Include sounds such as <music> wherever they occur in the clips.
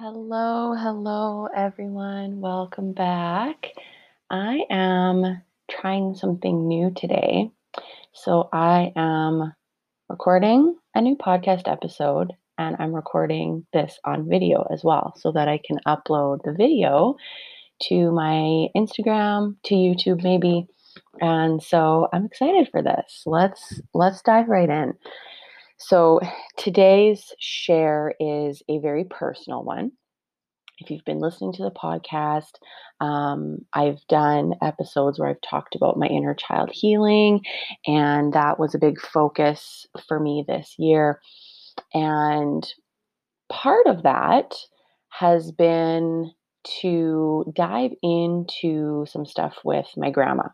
Hello, hello, everyone. Welcome back. I am trying something new today. So, I am recording a new podcast episode and I'm recording this on video as well so that I can upload the video to my Instagram, to YouTube maybe. And so I'm excited for this. Let's let's dive right in. So, today's share is a very personal one. If you've been listening to the podcast, um, I've done episodes where I've talked about my inner child healing, and that was a big focus for me this year. And part of that has been to dive into some stuff with my grandma.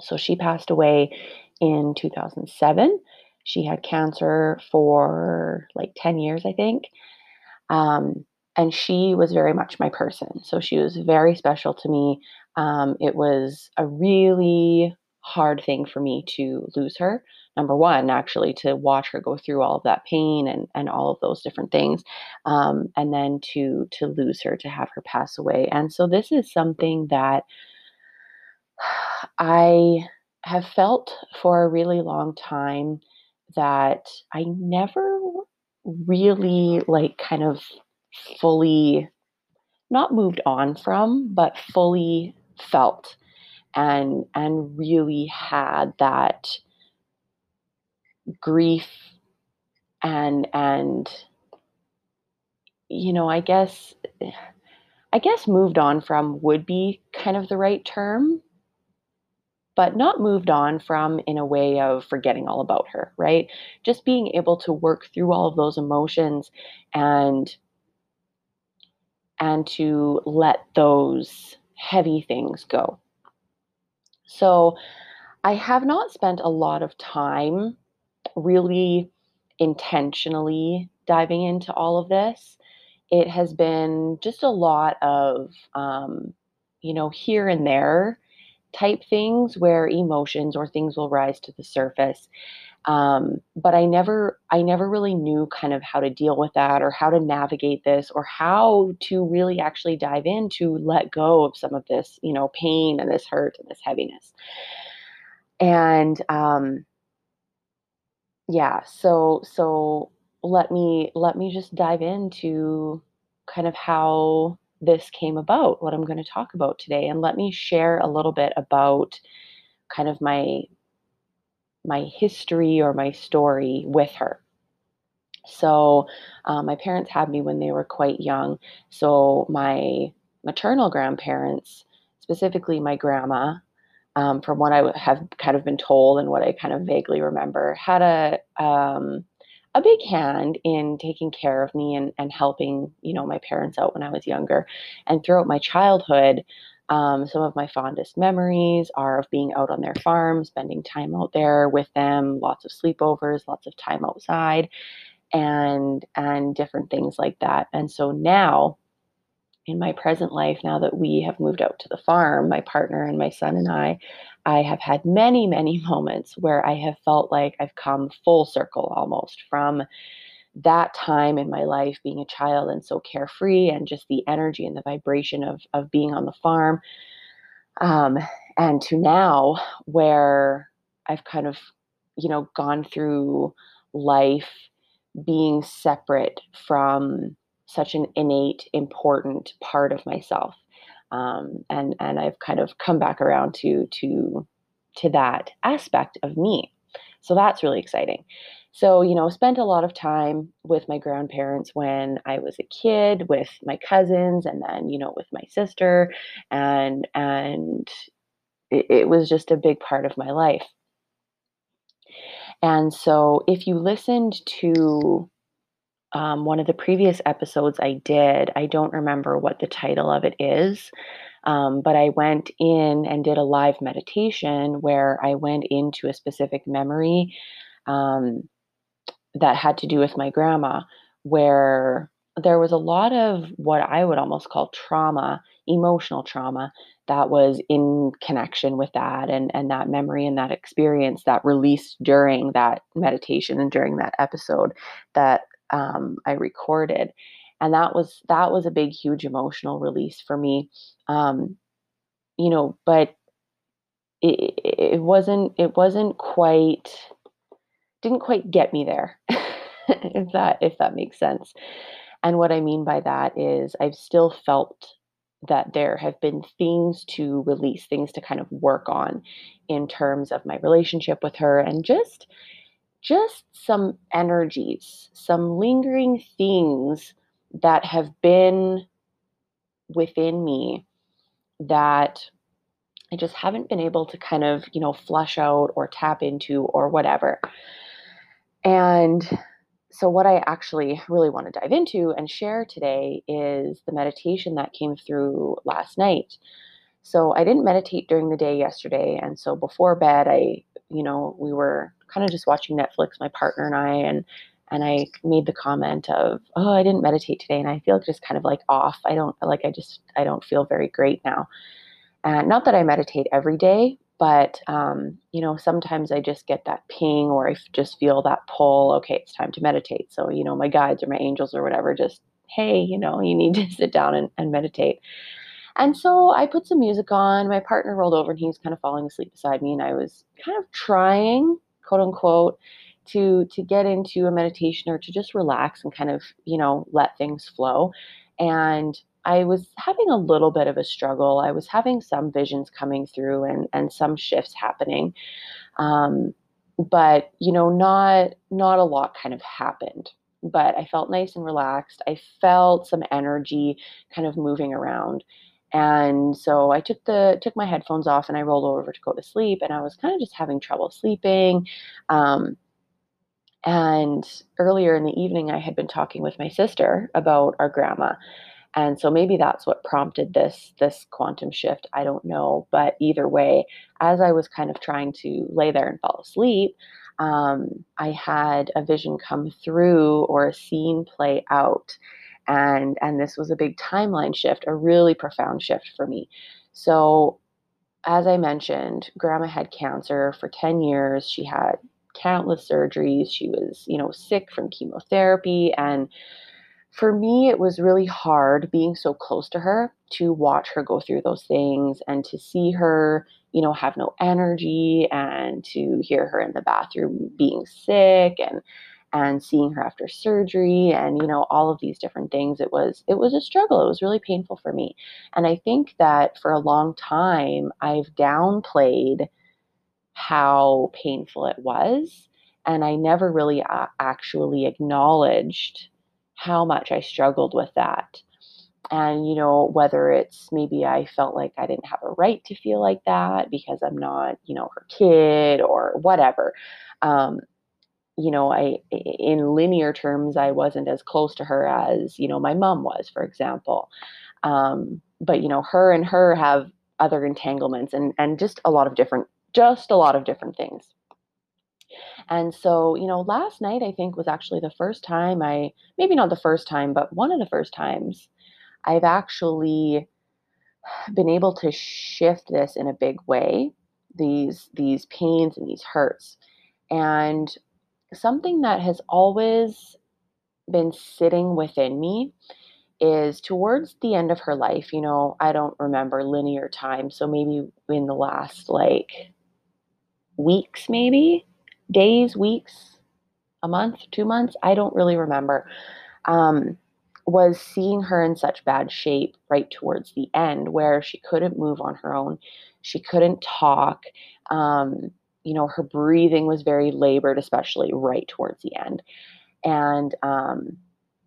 So she passed away in 2007. She had cancer for like 10 years, I think. Um, and she was very much my person. So she was very special to me. Um, it was a really hard thing for me to lose her. Number one, actually, to watch her go through all of that pain and, and all of those different things, um, and then to to lose her, to have her pass away. And so this is something that <sighs> I have felt for a really long time that I never really like kind of fully not moved on from, but fully felt and and really had that grief and and you know, I guess I guess moved on from would be kind of the right term but not moved on from in a way of forgetting all about her, right? Just being able to work through all of those emotions and and to let those heavy things go. So, I have not spent a lot of time really intentionally diving into all of this. It has been just a lot of, um, you know, here and there type things where emotions or things will rise to the surface. Um, but I never, I never really knew kind of how to deal with that or how to navigate this or how to really actually dive in to let go of some of this, you know, pain and this hurt and this heaviness. And um, yeah, so so let me let me just dive into kind of how this came about, what I'm going to talk about today, and let me share a little bit about kind of my my history or my story with her. So, um, my parents had me when they were quite young. So, my maternal grandparents, specifically my grandma, um, from what I have kind of been told and what I kind of vaguely remember, had a um, a big hand in taking care of me and, and helping, you know, my parents out when I was younger. And throughout my childhood, um, some of my fondest memories are of being out on their farm, spending time out there with them, lots of sleepovers, lots of time outside, and and different things like that. And so now, in my present life, now that we have moved out to the farm, my partner and my son and I, I have had many, many <laughs> moments where I have felt like I've come full circle almost from that time in my life being a child and so carefree and just the energy and the vibration of of being on the farm um, and to now where I've kind of you know gone through life being separate from such an innate important part of myself um, and and I've kind of come back around to to to that aspect of me. So that's really exciting. So, you know, spent a lot of time with my grandparents when I was a kid, with my cousins, and then, you know, with my sister, and and it, it was just a big part of my life. And so, if you listened to um, one of the previous episodes I did, I don't remember what the title of it is, um, but I went in and did a live meditation where I went into a specific memory um, that had to do with my grandma, where there was a lot of what I would almost call trauma, emotional trauma, that was in connection with that and, and that memory and that experience that released during that meditation and during that episode that um, I recorded. and that was that was a big huge emotional release for me um you know but it, it wasn't it wasn't quite didn't quite get me there <laughs> if that if that makes sense and what i mean by that is i've still felt that there have been things to release things to kind of work on in terms of my relationship with her and just just some energies some lingering things that have been within me that I just haven't been able to kind of, you know, flush out or tap into or whatever. And so, what I actually really want to dive into and share today is the meditation that came through last night. So, I didn't meditate during the day yesterday. And so, before bed, I, you know, we were kind of just watching Netflix, my partner and I, and and I made the comment of, "Oh, I didn't meditate today, and I feel just kind of like off. I don't like. I just I don't feel very great now." And not that I meditate every day, but um, you know, sometimes I just get that ping, or I just feel that pull. Okay, it's time to meditate. So you know, my guides or my angels or whatever, just hey, you know, you need to <laughs> sit down and, and meditate. And so I put some music on. My partner rolled over and he was kind of falling asleep beside me, and I was kind of trying, quote unquote, to to get into a meditation or to just relax and kind of you know let things flow. And i was having a little bit of a struggle. I was having some visions coming through and and some shifts happening um, but you know not not a lot kind of happened. But i felt nice and relaxed. I felt some energy kind of moving around and so i took the took my headphones off and i rolled over to go to sleep and i was kind of just having trouble sleeping um, and earlier in the evening, I had been talking with my sister about our grandma. And so maybe that's what prompted this this quantum shift. I don't know, but either way, as I was kind of trying to lay there and fall asleep, um, I had a vision come through or a scene play out, and and this was a big timeline shift, a really profound shift for me. So, as I mentioned, Grandma had cancer for ten years. She had countless surgeries. She was, you know, sick from chemotherapy. And for me, it was really hard being so close to her to watch her go through those things and to see her, you know, have no energy and to hear her in the bathroom being sick and and seeing her after surgery and you know all of these different things it was it was a struggle it was really painful for me and i think that for a long time i've downplayed how painful it was. And I never really uh, actually acknowledged how much I struggled with that. And, you know, whether it's maybe I felt like I didn't have a right to feel like that because I'm not, you know, her kid or whatever. Um, you know, I, in linear terms, I wasn't as close to her as, you know, my mom was, for example. Um, but, you know, her and her have other entanglements and, and just a lot of different just a lot of different things. And so, you know, last night I think was actually the first time I, maybe not the first time, but one of the first times I've actually been able to shift this in a big way, these these pains and these hurts. And something that has always been sitting within me is towards the end of her life, you know, I don't remember linear time, so maybe in the last like weeks, maybe days, weeks, a month, two months, I don't really remember, um, was seeing her in such bad shape right towards the end where she couldn't move on her own. She couldn't talk. Um, you know, her breathing was very labored, especially right towards the end. And, um,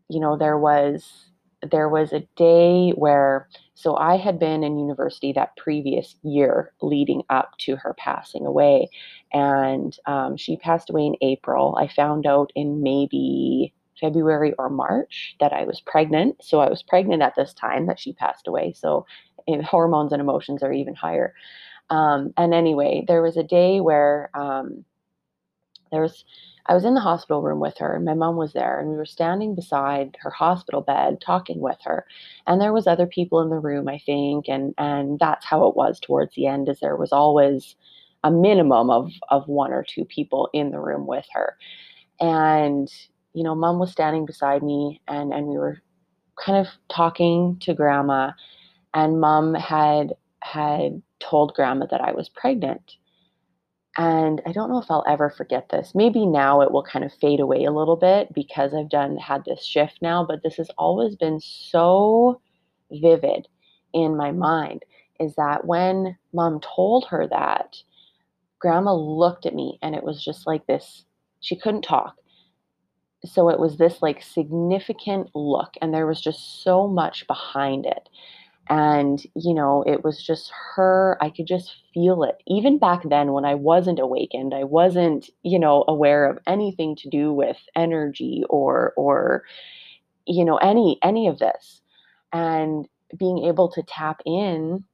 you know, there was there was a day where so I had been in university that previous year leading up to her passing away, and um, she passed away in April. I found out in maybe February or March that I was pregnant. So I was pregnant at this time that she passed away. So hormones and emotions are even higher. Um, and anyway, there was a day where um, there was I was in the hospital room with her and my mom was there and we were standing beside her hospital bed talking with her. And there was other people in the room I think and and that's how it was towards the end is there was always a minimum of of one or two people in the room with her. And you know mom was standing beside me and and we were kind of talking to grandma, and mom had had told grandma that I was pregnant. And I don't know if I'll ever forget this. Maybe now it will kind of fade away a little bit because I've done had this shift now, but this has always been so vivid in my mind is that when mom told her that, grandma looked at me and it was just like this. She couldn't talk. So it was this like significant look, and there was just so much behind it. And, you know, it was just her. I could just feel it. Even back then, when I wasn't awakened, I wasn't, you know, aware of anything to do with energy or, or, you know, any, any of this. And being able to tap in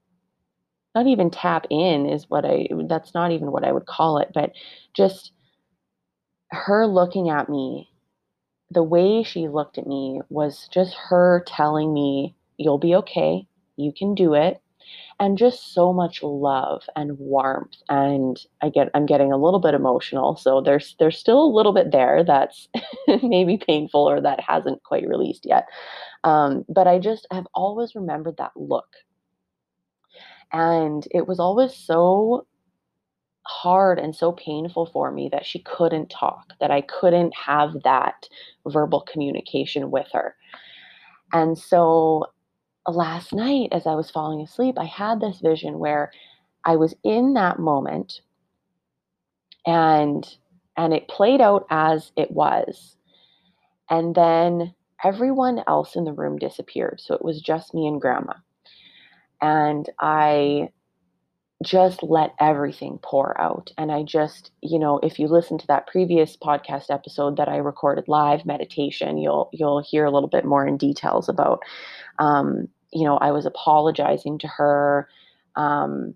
not even tap in is what I that's not even what I would call it, but just her looking at me, the way she looked at me was just her telling me, You'll be okay, you can do it. And just so much love and warmth. And I get I'm getting a little bit emotional. So there's there's still a little bit there that's <laughs> maybe painful or that hasn't quite released yet. Um, but I just have always remembered that look and it was always so hard and so painful for me that she couldn't talk, that I couldn't have that verbal communication with her. And so last night, as I was falling asleep, I had this vision where I was in that moment and and it played out as it was. And then everyone else in the room disappeared. So it was just me and grandma and I just let everything pour out. And I just, you know, if you listen to that previous podcast episode that I recorded live meditation, you'll you'll hear a little bit more in details about um, you know, I was apologizing to her. Um,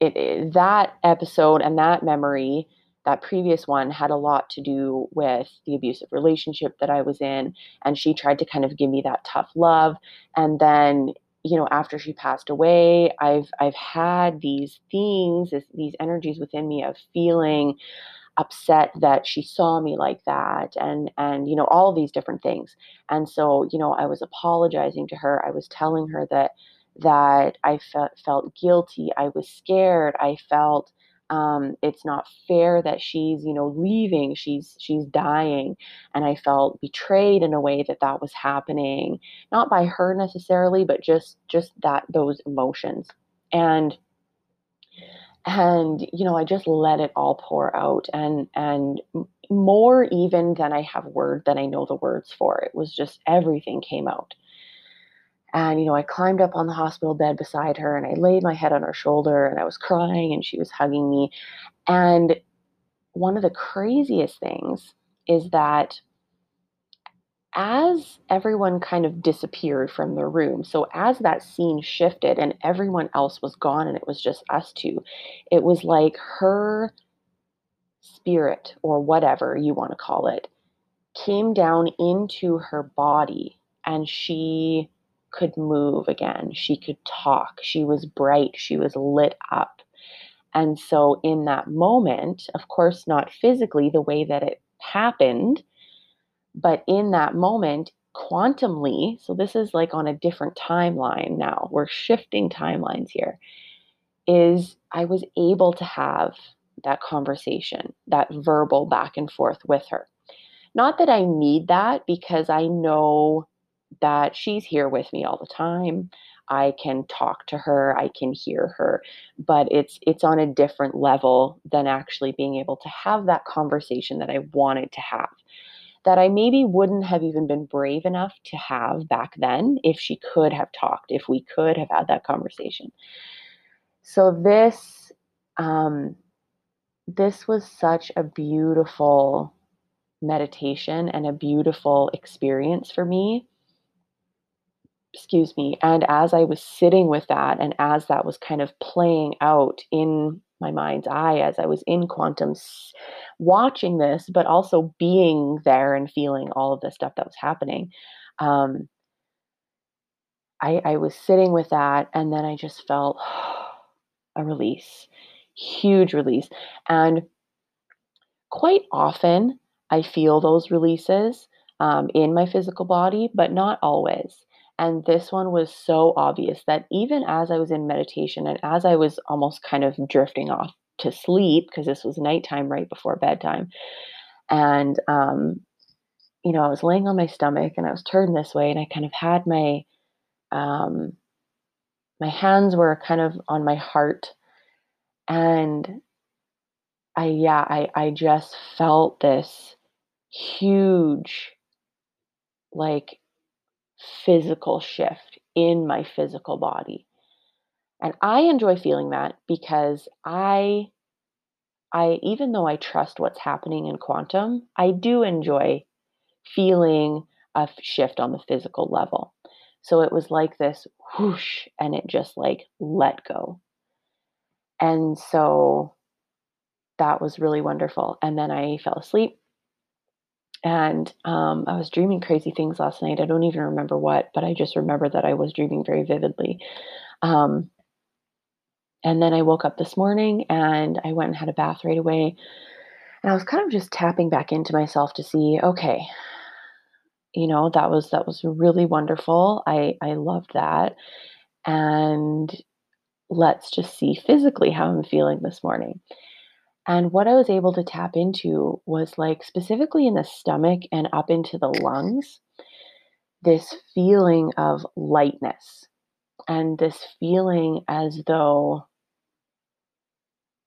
it, it, that episode and that memory, that previous one, had a lot to do with the abusive relationship that I was in, and she tried to kind of give me that tough love, and then you know after she passed away i've i've had these things this, these energies within me of feeling upset that she saw me like that and and you know all these different things. And so you know i was apologizing to her. I was telling her that that i felt felt guilty. I was scared. I felt um, it's not fair that she's you know leaving. She's she's dying. And i felt betrayed in a way that that was happening not by her necessarily but just just that those emotions. And and you know i just let it all pour out and and more even than i have word than i know the words for it was just everything came out and, you know, I climbed up on the hospital bed beside her and I laid my head on her shoulder and I was crying and she was hugging me. And one of the craziest things is that as everyone kind of disappeared from the room, so as that scene shifted and everyone else was gone and it was just us two, it was like her spirit or whatever you want to call it came down into her body and she could move again. She could talk. She was bright. She was lit up. And so, in that moment, of course, not physically the way that it happened, but in that moment, quantumly, so this is like on a different timeline now, we're shifting timelines here, is I was able to have that conversation, that verbal back and forth with her. Not that I need that because I know that she's here with me all the time. I can talk to her, I can hear her, but it's it's on a different level than actually being able to have that conversation that I wanted to have. That I maybe wouldn't have even been brave enough to have back then if she could have talked, if we could have had that conversation. So this um, this was such a beautiful meditation and a beautiful experience for me excuse me. And as I was sitting with that, and as that was kind of playing out in my mind's eye, as I was in quantum watching this, but also being there and feeling all of the stuff that was happening, um, I, I was sitting with that, and then I just felt a release, huge release. And quite often, I feel those releases um, in my physical body, but not always. And this one was so obvious that even as I was in meditation and as I was almost kind of drifting off to sleep, because this was nighttime right before bedtime, and um, you know, I was laying on my stomach and I was turned this way, and I kind of had my um, my hands were kind of on my heart, and I yeah, I I just felt this huge like physical shift in my physical body. And I enjoy feeling that because I I even though I trust what's happening in quantum, I do enjoy feeling a shift on the physical level. So it was like this whoosh and it just like let go. And so that was really wonderful. And then I fell asleep and um, I was dreaming crazy things last night. I don't even remember what, but I just remember that I was dreaming very vividly. Um, and then I woke up this morning and I went and had a bath right away. And I was kind of just tapping back into myself to see, okay, you know, that was that was really wonderful. I I loved that. And let's just see physically how I'm feeling this morning. And what I was able to tap into was like specifically in the stomach and up into the lungs, this feeling of lightness and this feeling as though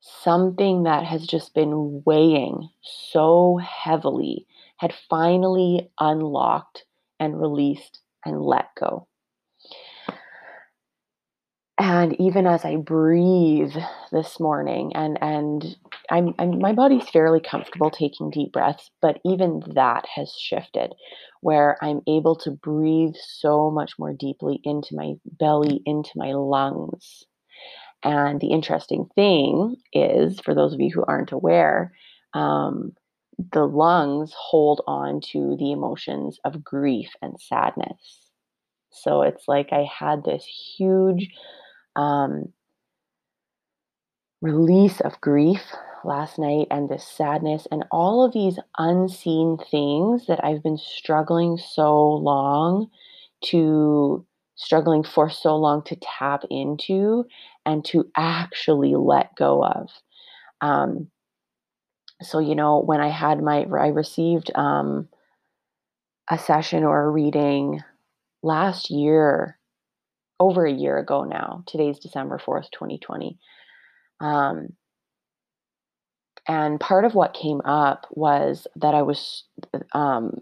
something that has just been weighing so heavily had finally unlocked and released and let go. And even as I breathe this morning and and I'm, I'm my body's fairly comfortable taking deep breaths, but even that has shifted where I'm able to breathe so much more deeply into my belly, into my lungs. And the interesting thing is, for those of you who aren't aware, um, the lungs hold on to the emotions of grief and sadness. So it's like I had this huge um, release of grief last night and this sadness and all of these unseen things that I've been struggling so long to struggling for so long to tap into and to actually let go of. Um, so, you know, when I had my, I received um, a session or a reading last year, over a year ago now. Today's December 4th, 2020. Um, and part of what came up was that I was um,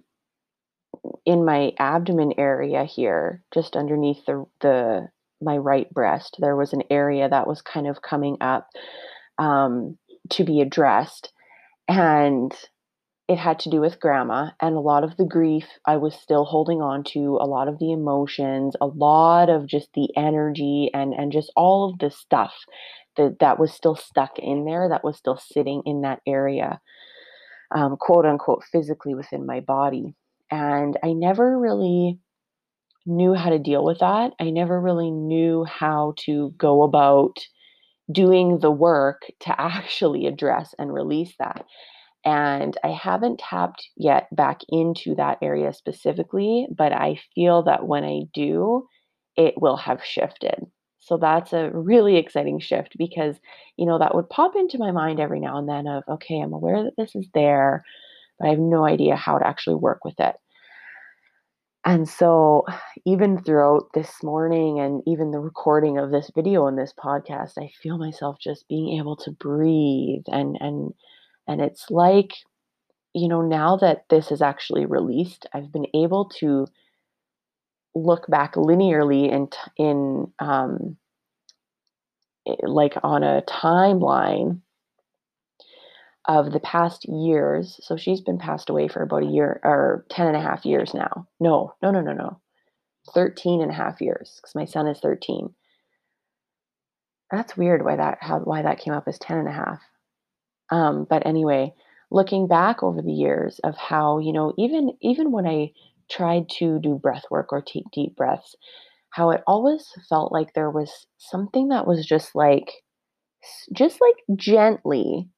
in my abdomen area here, just underneath the the my right breast. There was an area that was kind of coming up um, to be addressed, and it had to do with grandma and a lot of the grief I was still holding on to, a lot of the emotions, a lot of just the energy and and just all of the stuff that that was still stuck in there, that was still sitting in that area, um, quote unquote, physically within my body. And I never really knew how to deal with that. I never really knew how to go about doing the work to <laughs> actually address and release that. And I haven't tapped yet back into that area specifically, but I feel that when I do, it will have shifted. So that's a really exciting shift because, you know, that would pop into my mind every now and then of, okay, I'm aware that this is there, but I have no idea how to actually work with it. And so, even throughout this morning and even the recording of this video and this podcast, I feel myself just being able to breathe and and and it's like you know now that this is actually released, I've been able to look back linearly in in um, like on a timeline of the past years. So she's been passed away for about a year or 10 and a half years now. No, no, no, no, no. 13 and a half years because my son is 13. That's weird why that how why that came up as 10 and a half. Um, but anyway, looking back over the years of how, you know, even even when I tried to do breath work or take deep breaths, how it always felt like there was something that was just like just like gently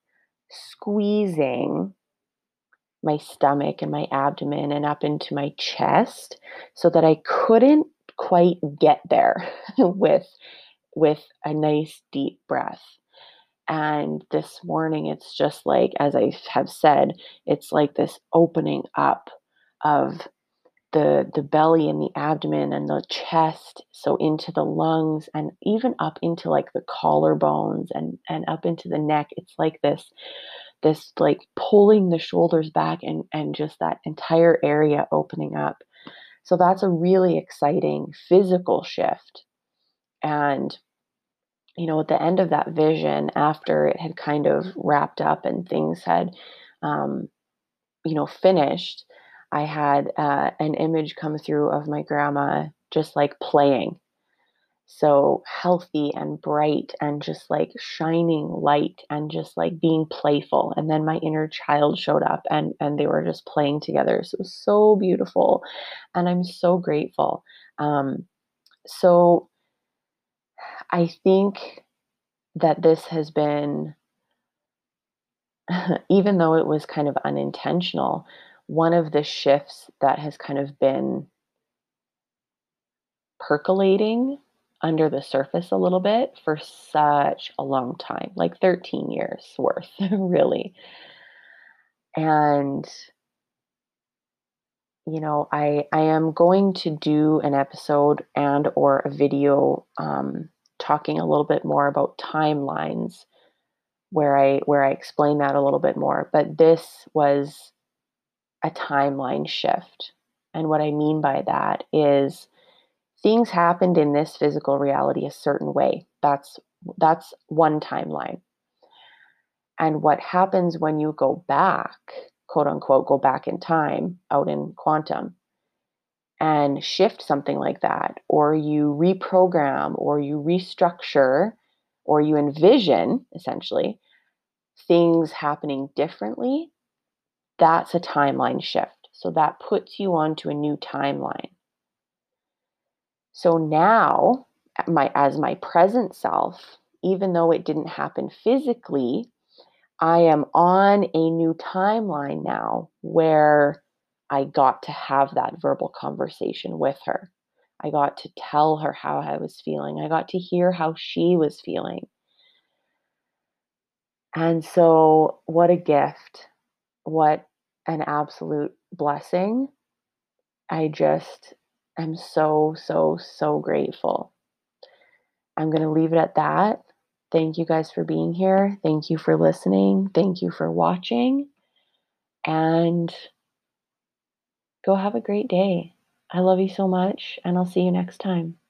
squeezing my stomach and my abdomen and up into my chest so that I couldn't quite get there <laughs> with with a nice deep breath. And this morning, it's just like, as I have said, it's like this opening up of the the belly and the abdomen and the chest so into the lungs and even up into like the collarbones and and up into the neck. It's like this this like pulling the shoulders back and and just that entire area opening up. So that's a really exciting physical shift. And you know at the end of that vision after it had kind of wrapped up and things had um, you know finished I had uh, an image come through of my grandma just like playing. So healthy and bright and just like shining light and just like being playful. And then my inner child showed up and, and they were just playing together. So so beautiful. And I'm so grateful. Um, so I think that this has been, <laughs> even though it was kind of unintentional, one of the shifts that has kind of been percolating under the surface a little bit for such a long time like 13 years worth, <laughs> really. And you know i i am going to do an episode and or a video um, talking a little bit more about timelines where i where i explain that a little bit more but this was a timeline shift. And what I mean by that is things happened in this physical reality a certain way. That's that's one timeline. And what happens when you go back, quote unquote, go back in time out in quantum and shift something like that, or you reprogram, or you restructure, or you envision essentially things happening differently that's a timeline shift. So that puts you onto a new timeline. So now, my as my present self, even though it didn't happen physically, I am on a new timeline now where I got to have that verbal conversation with her. I got to tell her how I was feeling. I got to hear how she was feeling. And so, what a gift. What an absolute blessing. I just am so, so, so grateful. I'm going to leave it at that. Thank you guys for being here. Thank you for listening. Thank you for watching. And go have a great day. I love you so much, and I'll see you next time.